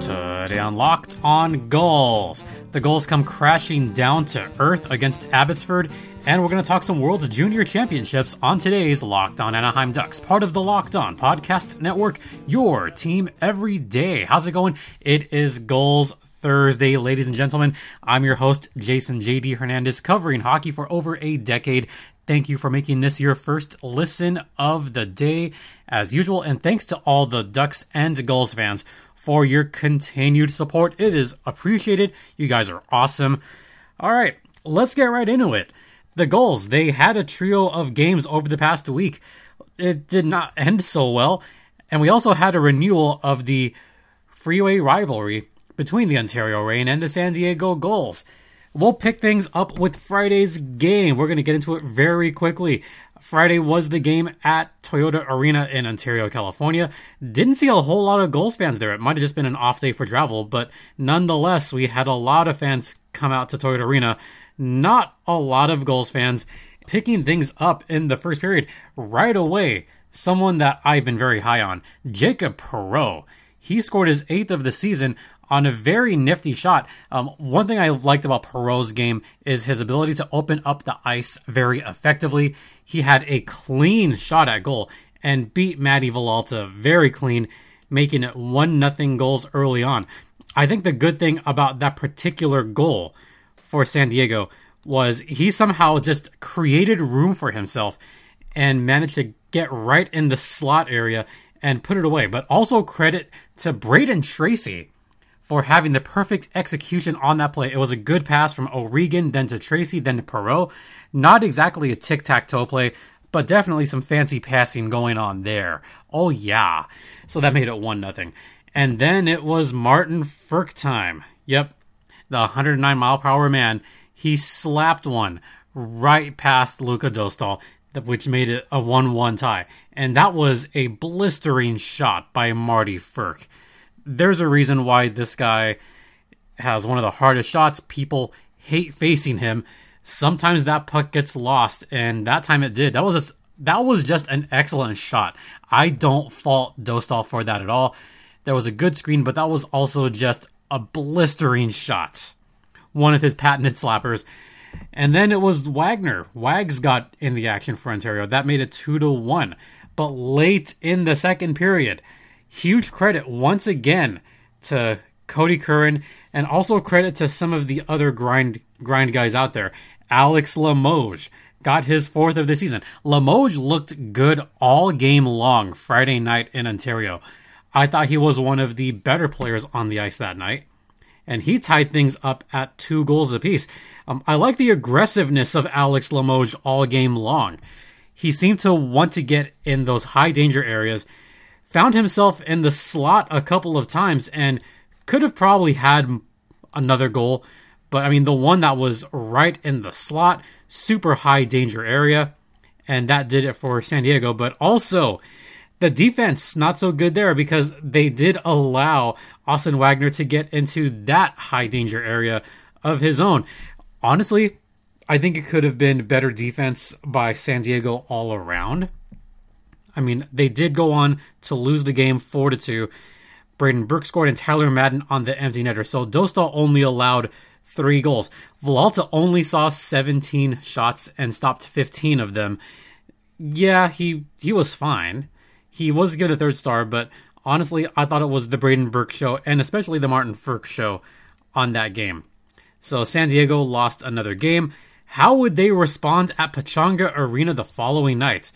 Today on Locked on Gulls, The Gulls come crashing down to earth against Abbotsford, and we're going to talk some World Junior Championships on today's Locked on Anaheim Ducks, part of the Locked on Podcast Network, your team every day. How's it going? It is Gulls Thursday, ladies and gentlemen. I'm your host, Jason JD Hernandez, covering hockey for over a decade. Thank you for making this your first listen of the day, as usual, and thanks to all the Ducks and Gulls fans for your continued support. It is appreciated. You guys are awesome. All right, let's get right into it. The Gulls, they had a trio of games over the past week. It did not end so well. And we also had a renewal of the freeway rivalry between the Ontario Reign and the San Diego Gulls. We'll pick things up with Friday's game. We're going to get into it very quickly. Friday was the game at Toyota Arena in Ontario, California. Didn't see a whole lot of Gulls fans there. It might have just been an off day for travel, but nonetheless, we had a lot of fans come out to Toyota Arena. Not a lot of Gulls fans picking things up in the first period right away. Someone that I've been very high on, Jacob Perreault. He scored his eighth of the season on a very nifty shot. Um, one thing I liked about Perreault's game is his ability to open up the ice very effectively. He had a clean shot at goal and beat Matty Villalta very clean, making it one nothing Gulls early on. I think the good thing about that particular goal for San Diego was he somehow just created room for himself and managed to get right in the slot area and put it away. But also credit to Brayden Tracey for having the perfect execution on that play. It was a good pass from O'Regan, then to Tracey, then to Perreault. Not exactly a tic tac toe play, but definitely some fancy passing going on there. Oh yeah. So that made it one nothing. And then it was Martin Frk time. Yep. The 109 mile per hour man. He slapped one right past Luca Dostal, which made it a 1 1 tie. And that was a blistering shot by Marty Frk there's a reason why this guy has one of the hardest shots. People hate facing him. Sometimes that puck gets lost, and that time it did. That was just that was just an excellent shot. I don't fault Dostal for that at all. There was a good screen, but that was also just a blistering shot. One of his patented slappers. And then it was Wagner. Wags got in the action for Ontario. That made it 2 to 1. But late in the second period, huge credit once again to Cody Curran and also credit to some of the other grind grind guys out there. Alex Limoges got his fourth of the season. Limoges looked good all game long Friday night in Ontario. I thought he was one of the better players on the ice that night. And he tied things up at two goals apiece. Um, I like the aggressiveness of Alex Limoges all game long. He seemed to want to get in those high danger areas found himself in the slot a couple of times and could have probably had another goal. But I mean, the one that was right in the slot, super high danger area, and that did it for San Diego. But also, the defense not so good there because they did allow Austin Wagner to get into that high danger area of his own. Honestly, I think it could have been better defense by San Diego all around. I mean, they did go on to lose the game four to two. Brayden Burke scored and Tyler Madden on the empty netter. So Dostal only allowed three goals. Villalta only saw 17 shots and stopped 15 of them. Yeah, he he was fine. He was given a third star, but honestly, I thought it was the Brayden Burke show and especially the Martin Frk show on that game. So San Diego lost another game. How would they respond at Pechanga Arena the following night?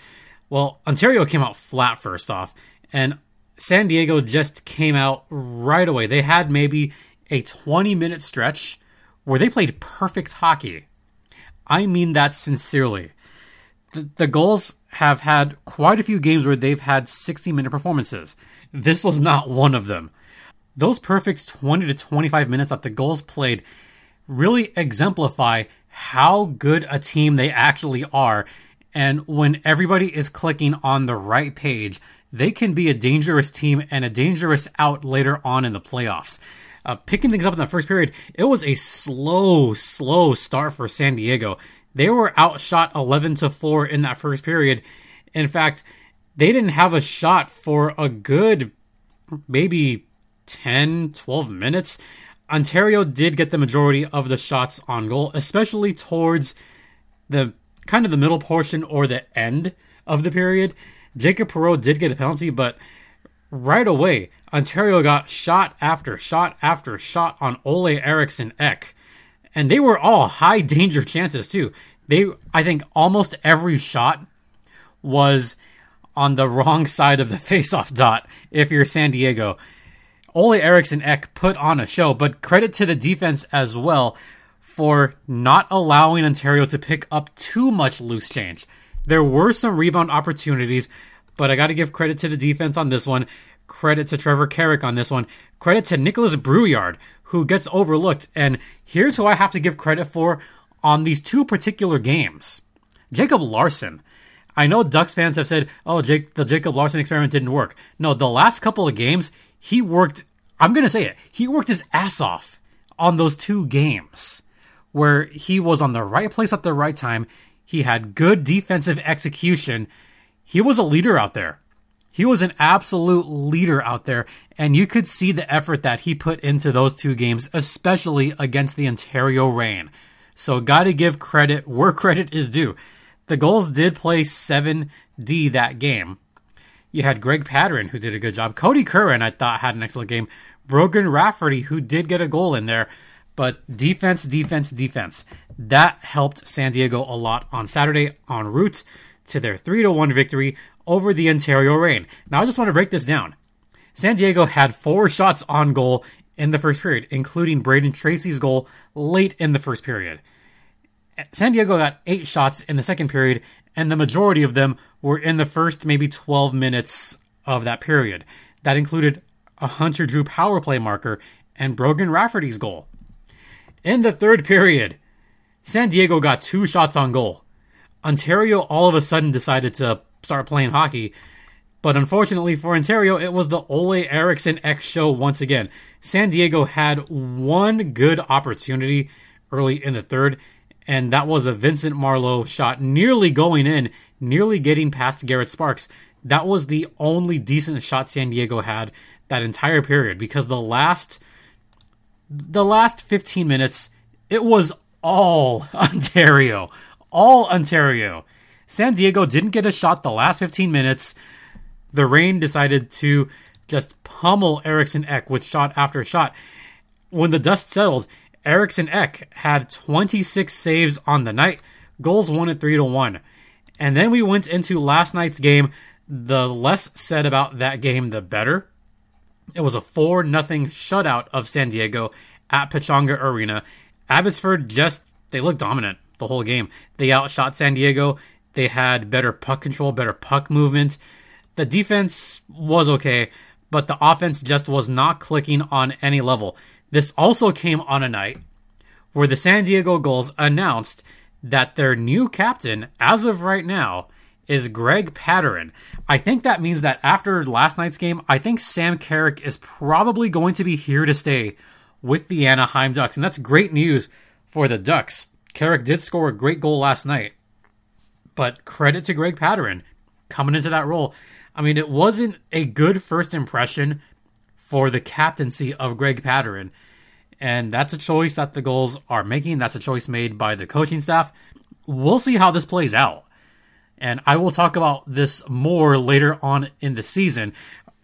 Well, Ontario came out flat first off, and San Diego just came out right away. They had maybe a 20 minute stretch where they played perfect hockey. I mean that sincerely. The, the Gulls have had quite a few games where they've had 60 minute performances. This was not one of them. Those perfect 20 to 25 minutes that the Gulls played really exemplify how good a team they actually are and when everybody is clicking on the right page, they can be a dangerous team and a dangerous out later on in the playoffs. Uh, picking things up in the first period, it was a slow, slow start for San Diego. They were outshot 11 to 4 in that first period. In fact, they didn't have a shot for a good maybe 10, 12 minutes, Ontario did get the majority of the shots on goal, especially towards the kind of the middle portion or the end of the period. Jacob Perreault did get a penalty, but right away, Ontario got shot after shot after shot on Olle Eriksson Ek. And they were all high danger chances too. They I think almost every shot was on the wrong side of the faceoff dot if you're San Diego. Olle Eriksson Ek put on a show, but credit to the defense as well for not allowing Ontario to pick up too much loose change. There were some rebound opportunities, but I got to give credit to the defense on this one. Credit to Trevor Carrick on this one. Credit to Nicolas Brouillard, who gets overlooked. And here's who I have to give credit for on these two particular games Jacob Larsson. I know Ducks fans have said, oh, Jake, the Jacob Larsson experiment didn't work. No, the last couple of games, he worked, I'm going to say it, he worked his ass off on those two games where he was on the right place at the right time. He had good defensive execution. He was a leader out there. He was an absolute leader out there, and you could see the effort that he put into those two games, especially against the Ontario Reign. So, got to give credit where credit is due. The Gulls did play 7D that game. You had Greg Pateryn, who did a good job. Cody Curran, I thought, had an excellent game. Brogan Rafferty, who did get a goal in there. But defense, defense, defense. That helped San Diego a lot on Saturday en route to their 3 1 victory over the Ontario Reign. Now, I just want to break this down. San Diego had four shots on goal in the first period, including Brayden Tracey's goal late in the first period. San Diego got eight shots in the second period, and the majority of them were in the first maybe 12 minutes of that period. That included a Hunter Drew power play marker and Brogan Rafferty's goal. In the third period, San Diego got two shots on goal. Ontario all of a sudden decided to start playing hockey, but unfortunately for Ontario, it was the Olle Eriksson Ek show once again. San Diego had one good opportunity early in the third, and that was a Vincent Marleau shot nearly going in, nearly getting past Garrett Sparks. That was the only decent shot San Diego had that entire period because the last the last 15 minutes it was all Ontario, all Ontario. San Diego didn't get a shot the last 15 minutes. The Reign decided to just pummel Eriksson Ek with shot after shot. When the dust settled, Eriksson Ek had 26 saves on the night, Gulls won at 3 to 1. And then we went into last night's game. The less said about that game, the better. It was a 4 0 shutout of San Diego at Pechanga Arena. Abbotsford just, they looked dominant the whole game. They outshot San Diego. They had better puck control, better puck movement. The defense was okay, but the offense just was not clicking on any level. This also came on a night where the San Diego Gulls announced that their new captain, as of right now, is Greg Pateryn. I think that means that after last night's game, I think Sam Carrick is probably going to be here to stay with the Anaheim Ducks. And that's great news for the Ducks. Carrick did score a great goal last night. But credit to Greg Pateryn coming into that role. I mean, it wasn't a good first impression for the captaincy of Greg Pateryn. And that's a choice that the Gulls are making. That's a choice made by the coaching staff. We'll see how this plays out. And I will talk about this more later on in the season.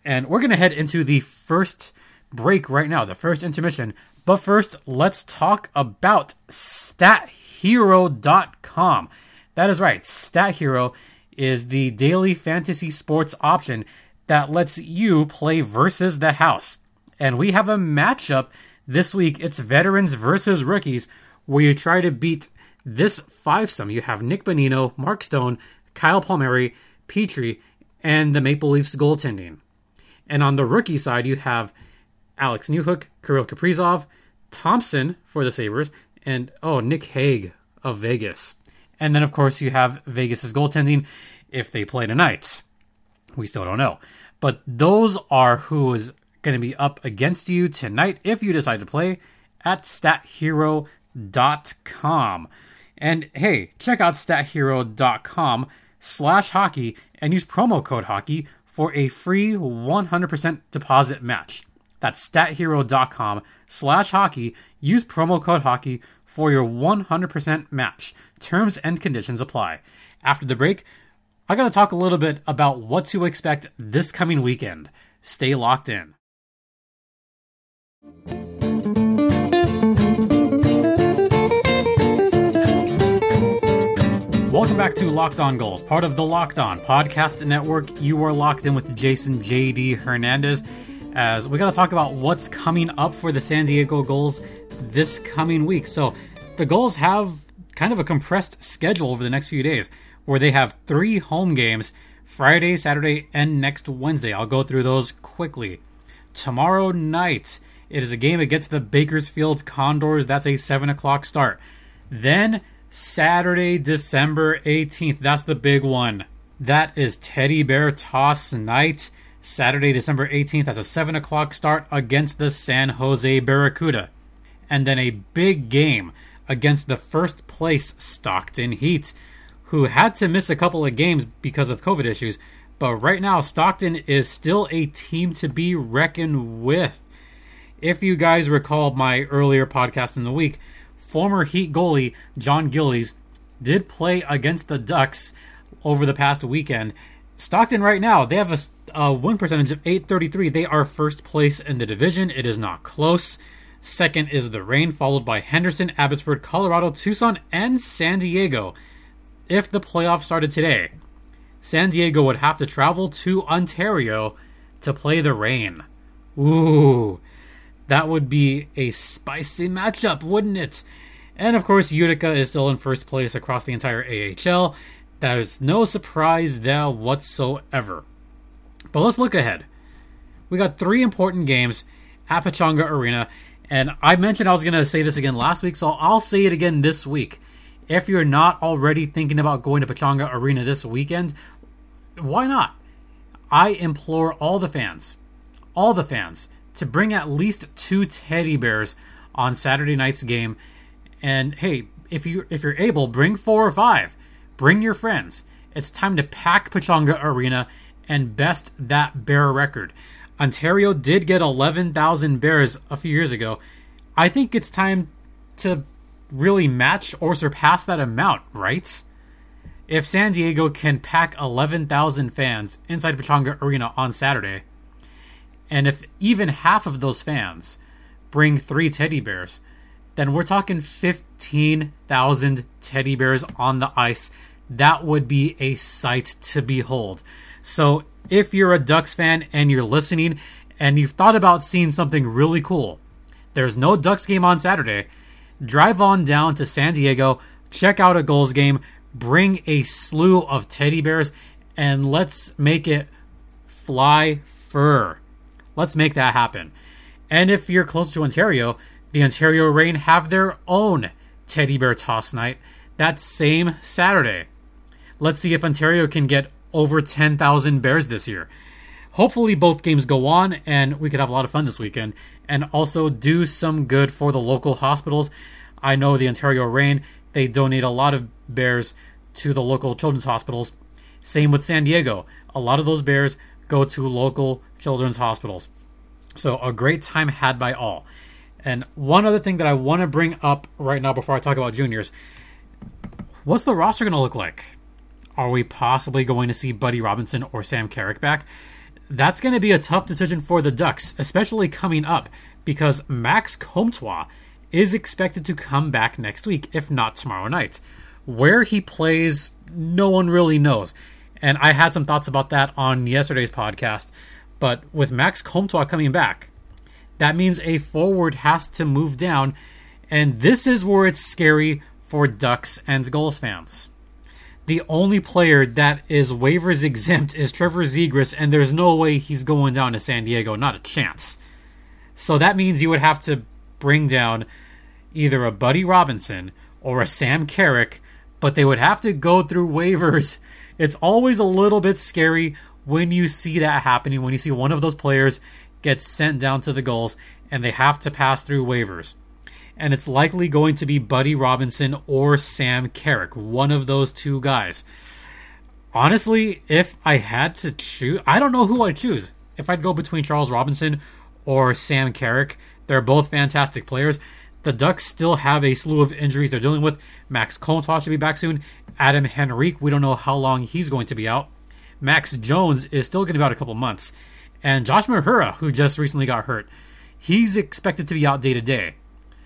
And we're going to head into the first break right now, the first intermission. But first, let's talk about StatHero.com. That is right, StatHero is the daily fantasy sports option that lets you play versus the house. And we have a matchup this week. It's veterans versus rookies, where you try to beat this fivesome. You have Nick Bonino, Mark Stone, Kyle Palmieri, Petrie, and the Maple Leafs goaltending. And on the rookie side, you have Alex Newhook, Kirill Kaprizov, Thompson for the Sabres, and oh, Nick Hague of Vegas. And then, of course, you have Vegas's goaltending if they play tonight. We still don't know. But those are who is going to be up against you tonight if you decide to play at stathero.com. And hey, check out stathero.com slash hockey and use promo code hockey for a free 100% deposit match. That's stathero.com slash hockey. Use promo code hockey for your 100% match. Terms and conditions apply. After the break, I got to talk a little bit about what to expect this coming weekend. Stay locked in. Welcome back to Locked On Gulls, part of the Locked On Podcast Network. You are locked in with Jason JD Hernandez as we got to talk about what's coming up for the San Diego Gulls this coming week. So, the Gulls have kind of a compressed schedule over the next few days where they have three home games Friday, Saturday, and next Wednesday. I'll go through those quickly. Tomorrow night, it is a game against the Bakersfield Condors. That's a 7 o'clock start. Then, Saturday, December 18th. That's the big one. That is Teddy Bear Toss Night. Saturday, December 18th. That's a 7 o'clock start against the San Jose Barracuda. And then a big game against the first place Stockton Heat who had to miss a couple of games because of COVID issues. But right now, Stockton is still a team to be reckoned with. If you guys recall my earlier podcast in the week, former Heat goalie Jon Gillies did play against the Ducks over the past weekend. Stockton right now, they have a, a win percentage of 833. They are first place in the division. It is not close. Second is the Reign, followed by Henderson, Abbotsford, Colorado, Tucson, and San Diego if the playoffs started today, San Diego would have to travel to Ontario to play the Reign. Ooh, that would be a spicy matchup, wouldn't it? And of course, Utica is still in first place across the entire AHL. There's no surprise there whatsoever. But let's look ahead. We got three important games at Pechanga Arena, and I mentioned I was going to say this again last week, so I'll say it again this week if you're not already thinking about going to Pechanga Arena this weekend, why not? I implore all the fans, all the fans, to bring at least two teddy bears on Saturday night's game. And hey, if you if you're able, bring four or five. Bring your friends. It's time to pack Pechanga Arena and best that bear record. Ontario did get 11,000 bears a few years ago. I think it's time to really match or surpass that amount, right? If San Diego can pack 11,000 fans inside Pechanga Arena on Saturday, and if even half of those fans bring three teddy bears, then we're talking 15,000 teddy bears on the ice. That would be a sight to behold. So, if you're a Ducks fan and you're listening and you've thought about seeing something really cool, there's no Ducks game on Saturday, drive on down to San Diego, check out a Gulls game, bring a slew of teddy bears, and let's make it fly fur. Let's make that happen. And if you're close to Ontario, the Ontario Reign have their own teddy bear toss night that same Saturday. Let's see if Ontario can get over 10,000 bears this year. Hopefully, both games go on and we could have a lot of fun this weekend and also do some good for the local hospitals. I know the Ontario Reign, they donate a lot of bears to the local children's hospitals. Same with San Diego. A lot of those bears go to local children's hospitals. So, a great time had by all. And one other thing that I want to bring up right now before I talk about juniors what's the roster going to look like? Are we possibly going to see Buddy Robinson or Sam Carrick back? That's going to be a tough decision for the Ducks, especially coming up, because Max Comtois is expected to come back next week, if not tomorrow night. Where he plays, no one really knows. And I had some thoughts about that on yesterday's podcast. But with Max Comtois coming back, that means a forward has to move down. And this is where it's scary for Ducks and Gulls fans the only player that is waivers exempt is Trevor Zegras, and there's no way he's going down to San Diego. Not a chance. So that means you would have to bring down either a Buddy Robinson or a Sam Carrick, but they would have to go through waivers. It's always a little bit scary when you see that happening, when you see one of those players get sent down to the Gulls and they have to pass through waivers and it's likely going to be Buddy Robinson or Sam Carrick, one of those two guys. Honestly, if I had to choose, I don't know who I'd choose. If I'd go between Charles Robinson or Sam Carrick, they're both fantastic players. The Ducks still have a slew of injuries they're dealing with. Max Comtois should be back soon. Adam Henrique, we don't know how long he's going to be out. Max Jones is still going to be out a couple months. And Josh Mahura, who just recently got hurt, he's expected to be out day to day.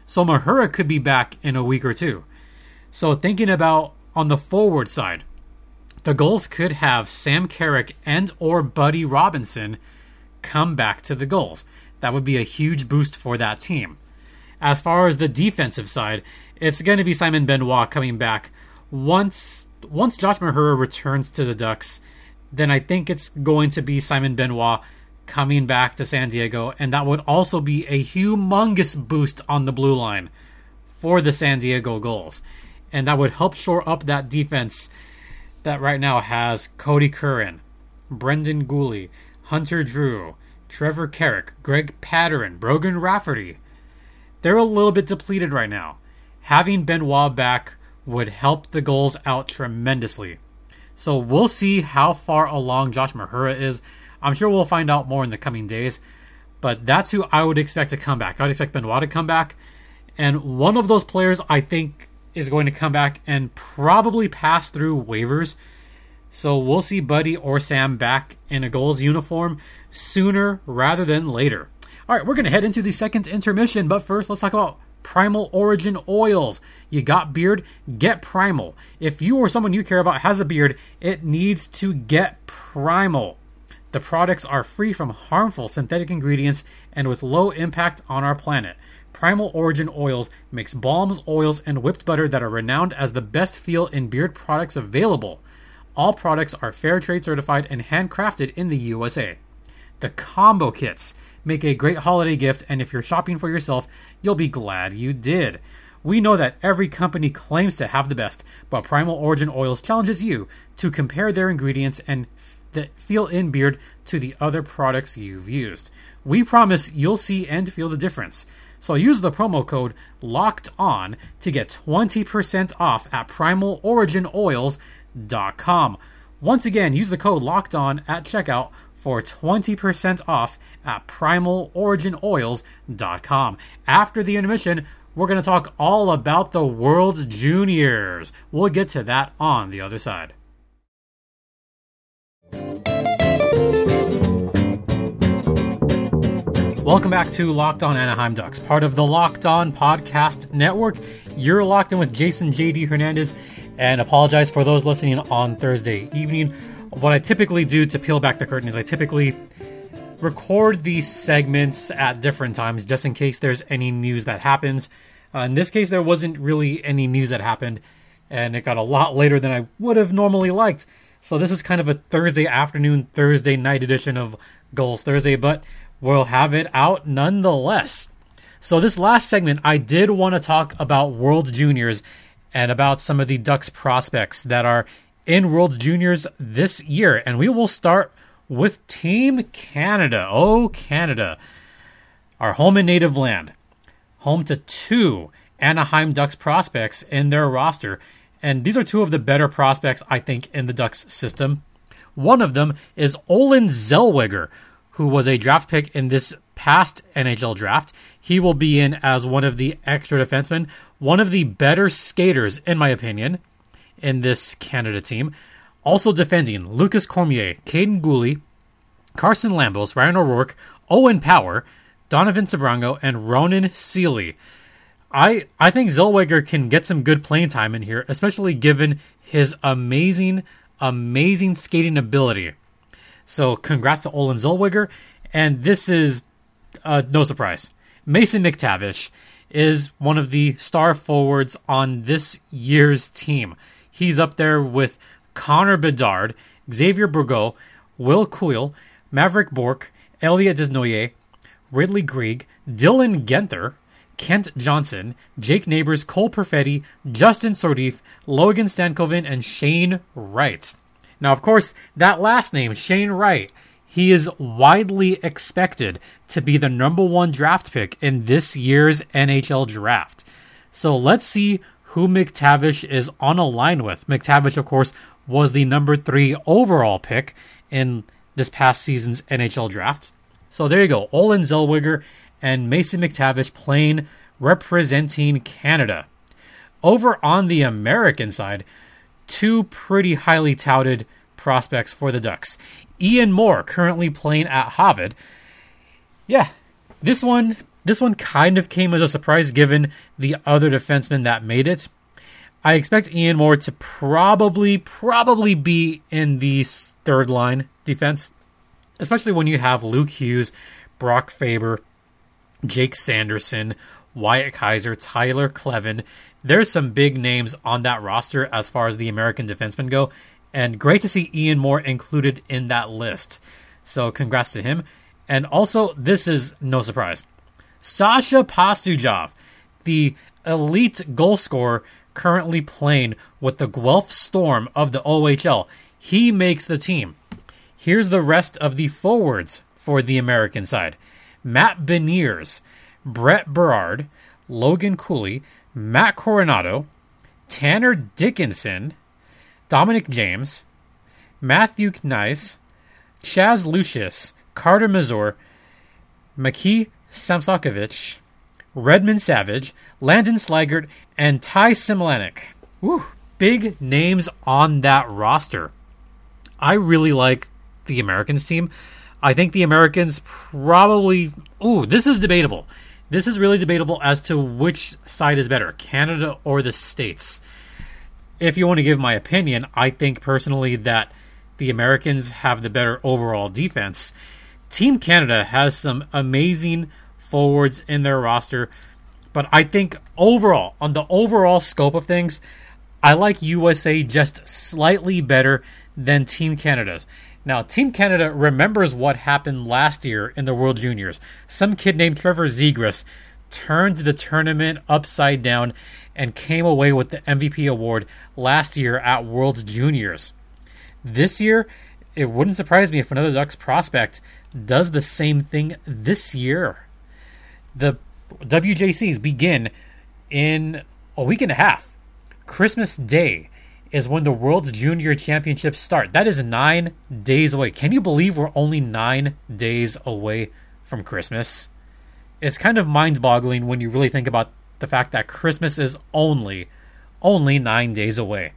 So Mahura could be back in a week or two. So thinking about on the forward side, the Gulls could have Sam Carrick and or Buddy Robinson come back to the Gulls. That would be a huge boost for that team. As far as the defensive side, it's going to be Simon Benoit coming back once once Josh Mahura returns to the Ducks. Then I think it's going to be Simon Benoit coming back to San Diego, and that would also be a humongous boost on the blue line for the San Diego Gulls. And that would help shore up that defense that right now has Cody Curran, Brendan Guhle, Hunter Drew, Trevor Carrick, Greg Pateryn, Brogan Rafferty. They're a little bit depleted right now. Having Benoit back would help the Gulls out tremendously. So we'll see how far along Josh Mahura is. I'm sure we'll find out more in the coming days. But that's who I would expect to come back. I would expect Benoit to come back. And one of those players I think is going to come back and probably pass through waivers. So we'll see Buddy or Sam back in a Gulls uniform sooner rather than later. All right, we're going to head into the second intermission, but first let's talk about Primal Origin Oils. You got beard? Get Primal. If you or someone you care about has a beard, it needs to get Primal. The products are free from harmful synthetic ingredients and with low impact on our planet. Primal Origin Oils makes balms, oils, and whipped butter that are renowned as the best feel in beard products available. All products are fair trade certified and handcrafted in the USA. The combo kits make a great holiday gift, and if you're shopping for yourself, you'll be glad you did. We know that every company claims to have the best, but Primal Origin Oils challenges you to compare their ingredients and that feel in beard to the other products you've used. We promise you'll see and feel the difference. So use the promo code LOCKED ON to get 20% off at primaloriginoils.com. Once again, use the code LOCKED ON at checkout for 20% off at primaloriginoils.com. After the intermission, we're going to talk all about the World Juniors. We'll get to that on the other side. Welcome back to Locked On Anaheim Ducks, part of the Locked On Podcast Network. You're locked in with Jason JD Hernandez, and apologize for those listening on Thursday evening. What I typically do to peel back the curtain is I typically record these segments at different times just in case there's any news that happens. Uh, in this case, there wasn't really any news that happened, and it got a lot later than I would have normally liked. So this is kind of a Thursday afternoon, Thursday night edition of Gulls Thursday, but we'll have it out nonetheless. So this last segment, I did want to talk about World Juniors and about some of the Ducks prospects that are in World Juniors this year, and we will start with Team Canada. Oh, Canada, our home and native land, home to two Anaheim Ducks prospects in their roster. And these are two of the better prospects, I think, in the Ducks system. One of them is Olen Zellweger, who was a draft pick in this past NHL draft. He will be in as one of the extra defensemen, one of the better skaters, in my opinion, in this Canada team. Also defending Lukas Cormier, Kaiden Guhle, Carson Lambos, Ryan O'Rourke, Owen Power, Donovan Sebrango, and Ronan Seely. I I think Zellweger can get some good playing time in here, especially given his amazing, amazing skating ability. So congrats to Olen Zellweger, and this is uh, no surprise. Mason McTavish is one of the star forwards on this year's team. He's up there with Connor Bedard, Xavier Bourgault, Will Coyle, Mavrik Bourque, Elliot Desnoyers, Ridley Greig, Dylan Guenther, Kent Johnson, Jake Neighbours, Cole Perfetti, Justin Sourdif, Logan Stankoven, and Shane Wright. Now, of course, that last name, Shane Wright, he is widely expected to be the number one draft pick in this year's NHL draft. So let's see who McTavish is on a line with. McTavish, of course, was the number three overall pick in this past season's NHL draft. So there you go. Olen Zellweger and Mason McTavish playing representing Canada. Over on the American side, two pretty highly touted prospects for the Ducks. Ian Moore currently playing at Harvard. Yeah, this one this one kind of came as a surprise given the other defensemen that made it. I expect Ian Moore to probably probably be in the third line defense, especially when you have Luke Hughes, Brock Faber, Jake Sanderson, Wyatt Kaiser, Tyler Kleven. There's some big names on that roster as far as the American defensemen go, and great to see Ian Moore included in that list. So congrats to him. And also, this is no surprise. Sasha Pastujov, the elite goal scorer currently playing with the Guelph Storm of the OHL, he makes the team. Here's the rest of the forwards for the American side Matt Beniers, Brett Berard, Logan Cooley, Matt Coronato, Tanner Dickinson, Dominic James, Matthew Knies, Chaz Lucius, Carter Mazur, Maki Samoskevich, Redmond Savage, Landon Slaggert, and Ty Smilanic. Woo, big names on that roster. I really like the Americans team. I think the Americans probably. Ooh, this is debatable. This is really debatable as to which side is better, Canada or the States. If you want to give my opinion, I think personally that the Americans have the better overall defense. Team Canada has some amazing forwards in their roster, but I think overall, on the overall scope of things, I like USA just slightly better than Team Canada's. Now, Team Canada remembers what happened last year in the World Juniors. Some kid named Trevor Zegras turned the tournament upside down and came away with the MVP award last year at World Juniors. This year, it wouldn't surprise me if another Ducks prospect does the same thing this year. The WJCs begin in a week and a half. Christmas Day is when the World's Junior Championships start. That is nine days away. Can you believe we're only nine days away from Christmas? It's kind of mind boggling when you really think about the fact that Christmas is only, only nine days away.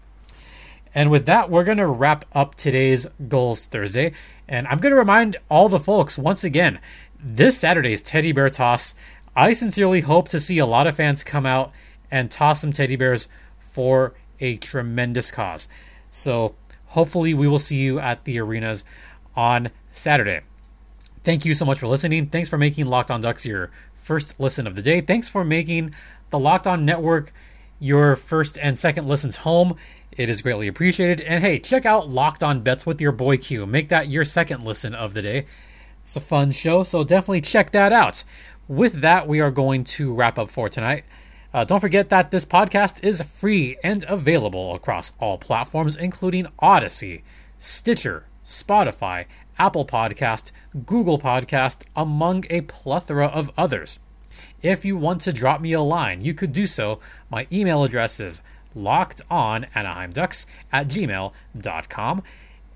And with that, we're going to wrap up today's Gulls Thursday. And I'm going to remind all the folks once again this Saturday's Teddy Bear Toss. I sincerely hope to see a lot of fans come out and toss some teddy bears for a tremendous cause. So hopefully we will see you at the arenas on Saturday. Thank you so much for listening. Thanks for making Locked On Ducks your first listen of the day. Thanks for making the Locked On Network your first and second listens home. It is greatly appreciated. And hey, check out Locked On Bets with your boy Q. Make that your second listen of the day. It's a fun show, so definitely check that out. With that, we are going to wrap up for tonight. Uh, don't forget that this podcast is free and available across all platforms, including Audacy, Stitcher, Spotify, Apple Podcast, Google Podcast, among a plethora of others. If you want to drop me a line, you could do so. My email address is lockedonanaheimducks at gmail.com.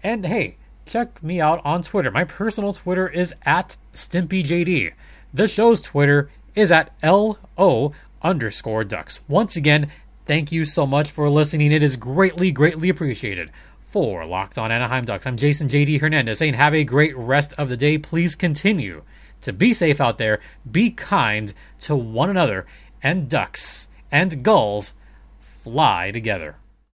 And hey, check me out on Twitter. My personal Twitter is at StimpyJD. The show's Twitter is at LO underscore ducks. Once again, thank you so much for listening. It is greatly, greatly appreciated. For Locked On Anaheim Ducks, I'm Jason JD Hernandez saying have a great rest of the day. Please continue to be safe out there, be kind to one another, and ducks and gulls fly together.